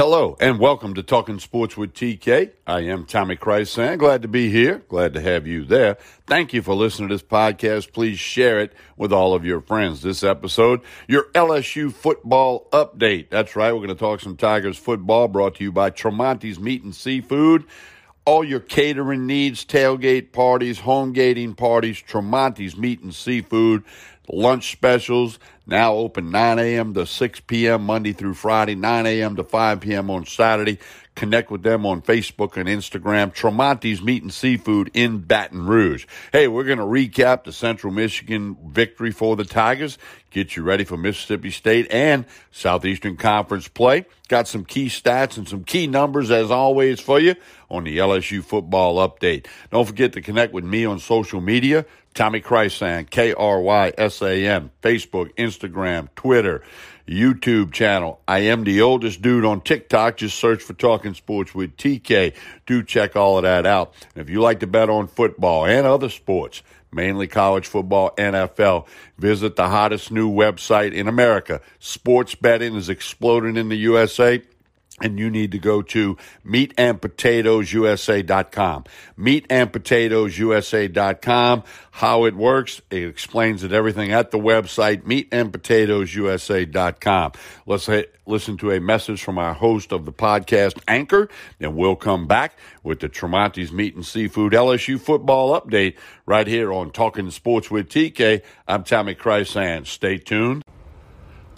Hello and welcome to Talking Sports with TK. I am Tommy Krysan. Glad to be here. Glad to have you there. Thank you for listening to this podcast. Please share it with all of your friends. This episode, your LSU football update. That's right. We're going to talk some Tigers football brought to you by Tremonti's Meat and Seafood. All your catering needs, tailgate parties, home gating parties, Tremonti's Meat and Seafood lunch specials now open 9 a.m. to 6 p.m. Monday through Friday, 9 a.m. to 5 p.m. on Saturday. Connect with them on Facebook and Instagram. Tremonti's Meat and Seafood in Baton Rouge. Hey, we're going to recap the Central Michigan victory for the Tigers, get you ready for Mississippi State and Southeastern Conference play. Got some key stats and some key numbers as always for you on the LSU football update. Don't forget to connect with me on social media. Tommy Krysan, K R Y S A N, Facebook, Instagram, Twitter, YouTube channel. I am the oldest dude on TikTok. Just search for Talking Sports with TK. Do check all of that out. And if you like to bet on football and other sports, mainly college football, NFL, visit the hottest new website in America. Sports betting is exploding in the USA and you need to go to meatandpotatoesusa.com. Meatandpotatoesusa.com. How it works, it explains it everything at the website, meatandpotatoesusa.com. Let's listen to a message from our host of the podcast, Anchor, and we'll come back with the Tremonti's Meat and Seafood LSU football update right here on Talking Sports with TK. I'm Tommy Krysan. Stay tuned.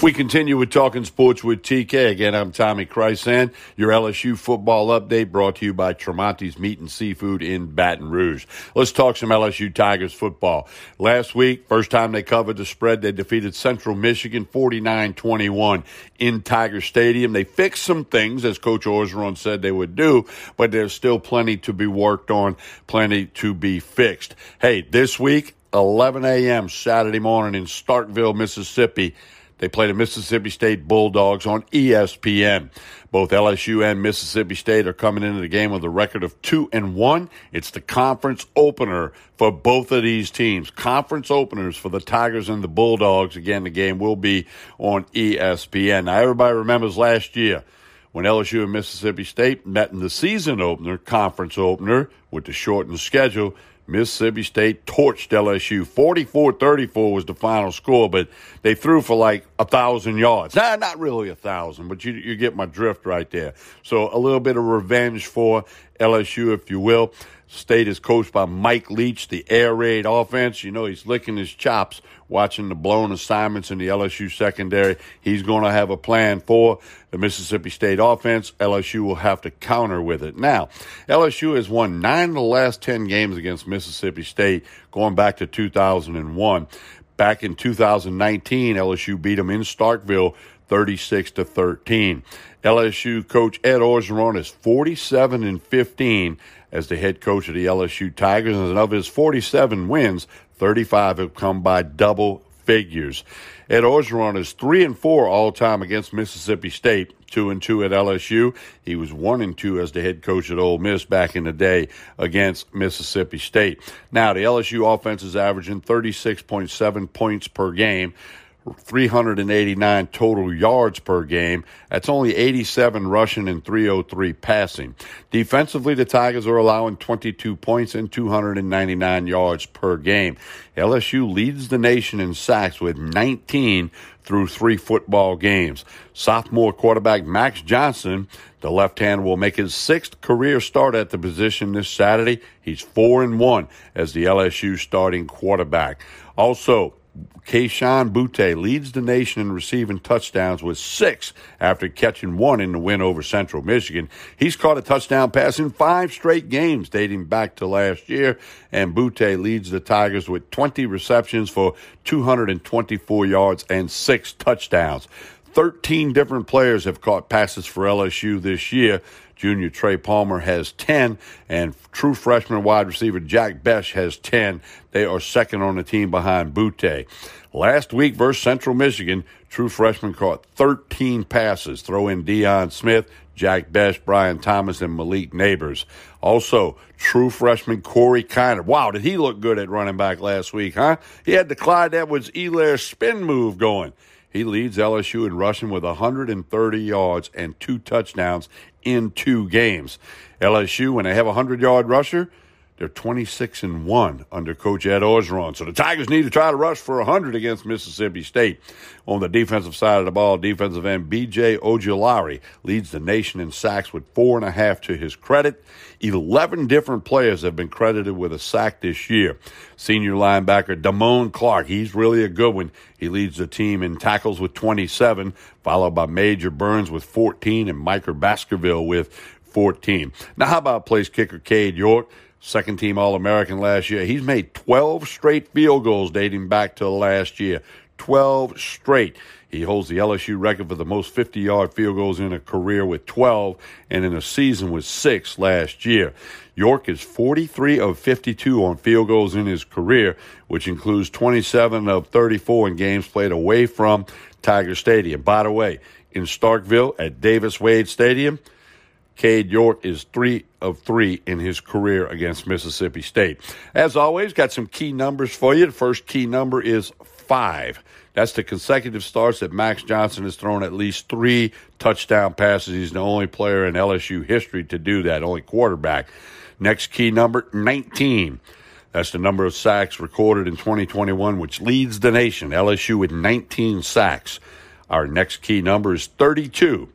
We continue with Talking Sports with TK. Again, I'm Tommy Krysan, your LSU football update brought to you by Tremonti's Meat and Seafood in Baton Rouge. Let's talk some LSU Tigers football. Last week, first time they covered the spread, they defeated Central Michigan 49-21 in Tiger Stadium. They fixed some things, as Coach Orgeron said they would do, but there's still plenty to be worked on, plenty to be fixed. Hey, this week, 11 a.m. Saturday morning in Starkville, Mississippi, they play the Mississippi State Bulldogs on ESPN. Both LSU and Mississippi State are coming into the game with a record of two and one. It's the conference opener for both of these teams. Conference openers for the Tigers and the Bulldogs. Again, the game will be on ESPN. Now, everybody remembers last year when LSU and Mississippi State met in the season opener, conference opener, with the shortened schedule. Mississippi State torched LSU. 44-34 was the final score, but they threw for like a thousand yards. Nah, not really a thousand, but you, you get my drift right there. So a little bit of revenge for LSU, if you will. State is coached by Mike Leach, the air raid offense. You know, he's licking his chops watching the blown assignments in the LSU secondary. He's going to have a plan for the Mississippi State offense. LSU will have to counter with it. Now, LSU has won nine of the last 10 games against Mississippi State going back to 2001. Back in 2019, LSU beat them in Starkville 36 to 13. LSU coach Ed Orgeron is 47 and 15 as the head coach of the LSU Tigers, and of his 47 wins, 35 have come by double figures. Ed Orgeron is three and four all time against Mississippi State, two and two at LSU. He was one and two as the head coach at Ole Miss back in the day against Mississippi State. Now the LSU offense is averaging 36.7 points per game. 389 total yards per game. That's only 87 rushing and 303 passing. Defensively, the Tigers are allowing 22 points and 299 yards per game. LSU leads the nation in sacks with 19 through three football games. Sophomore quarterback Max Johnson, the left hand, will make his sixth career start at the position this Saturday. He's four and one as the LSU starting quarterback. Also, Kayshon Boutte leads the nation in receiving touchdowns with six after catching one in the win over Central Michigan. He's caught a touchdown pass in five straight games dating back to last year, and Boutte leads the Tigers with 20 receptions for 224 yards and six touchdowns. 13 different players have caught passes for LSU this year. Junior Trey Palmer has 10, and true freshman wide receiver Jack Bech has 10. They are second on the team behind Boutte. Last week versus Central Michigan, true freshman caught 13 passes. Throw in Deion Smith, Jack Bech, Brian Thomas, and Malik Nabers. Also, true freshman Corey Kiner. Wow, did he look good at running back last week, huh? He had the Clyde Edwards-Helaire spin move going. He leads LSU in rushing with 130 yards and two touchdowns in two games. LSU, when they have a 100 yard rusher, they're 26 and 1 under Coach Ed Orgeron. So the Tigers need to try to rush for 100 against Mississippi State. On the defensive side of the ball, defensive end BJ Ojulari leads the nation in sacks with four and a half to his credit. 11 different players have been credited with a sack this year. Senior linebacker Damone Clark, he's really a good one. He leads the team in tackles with 27, followed by Major Burns with 14 and Micah Baskerville with 14. Now, how about place kicker Cade York? Second team All American last year. He's made 12 straight field goals dating back to last year. 12 straight. He holds the LSU record for the most 50 yard field goals in a career with 12 and in a season with six last year. York is 43 of 52 on field goals in his career, which includes 27 of 34 in games played away from Tiger Stadium. By the way, in Starkville at Davis Wade Stadium, Cade York is three of three in his career against Mississippi State. As always, got some key numbers for you. The first key number is five. That's the consecutive starts that Max Johnson has thrown at least three touchdown passes. He's the only player in LSU history to do that, only quarterback. Next key number, 19. That's the number of sacks recorded in 2021, which leads the nation. LSU with 19 sacks. Our next key number is 32.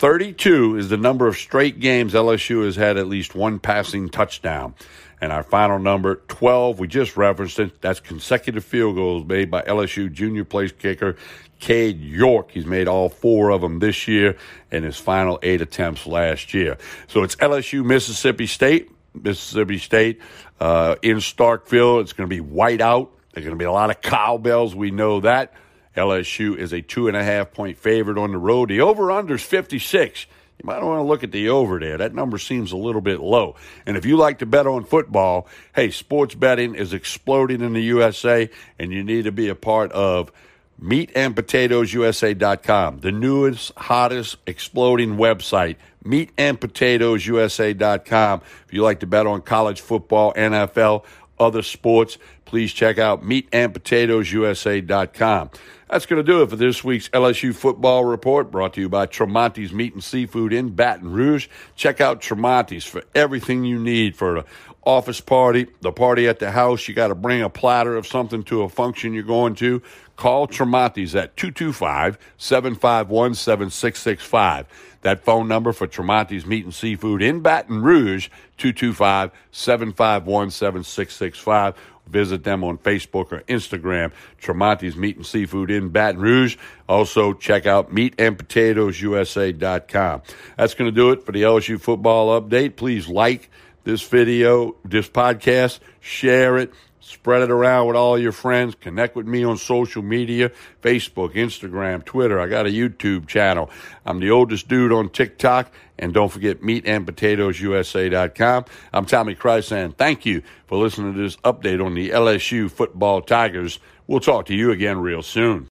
32 is the number of straight games LSU has had at least one passing touchdown. And our final number, 12, we just referenced it. That's consecutive field goals made by LSU junior place kicker Cade York. He's made all four of them this year in his final eight attempts last year. So it's LSU, Mississippi State. Mississippi State uh, in Starkville. It's going to be white out. There's going to be a lot of cowbells. We know that. LSU is a two and a half point favorite on the road. The over under is 56. You might want to look at the over there. That number seems a little bit low. And if you like to bet on football, hey, sports betting is exploding in the USA, and you need to be a part of meatandpotatoesusa.com, the newest, hottest, exploding website, meatandpotatoesusa.com. If you like to bet on college football, NFL, other sports, please check out meatandpotatoesusa.com. That's going to do it for this week's LSU football report brought to you by Tremonti's Meat and Seafood in Baton Rouge. Check out Tremonti's for everything you need for an office party, the party at the house. You got to bring a platter of something to a function you're going to. Call Tremonti's at 225 751 7665. That phone number for Tremonti's Meat and Seafood in Baton Rouge, 225 751 7665 Visit them on Facebook or Instagram, Tremonti's Meat and Seafood in Baton Rouge. Also, check out meatandpotatoesusa.com. That's going to do it for the LSU football update. Please like this video, this podcast, share it, spread it around with all your friends. Connect with me on social media Facebook, Instagram, Twitter. I got a YouTube channel. I'm the oldest dude on TikTok and don't forget meatandpotatoesusa.com. I'm Tommy Krysan thank you for listening to this update on the LSU football Tigers. We'll talk to you again real soon.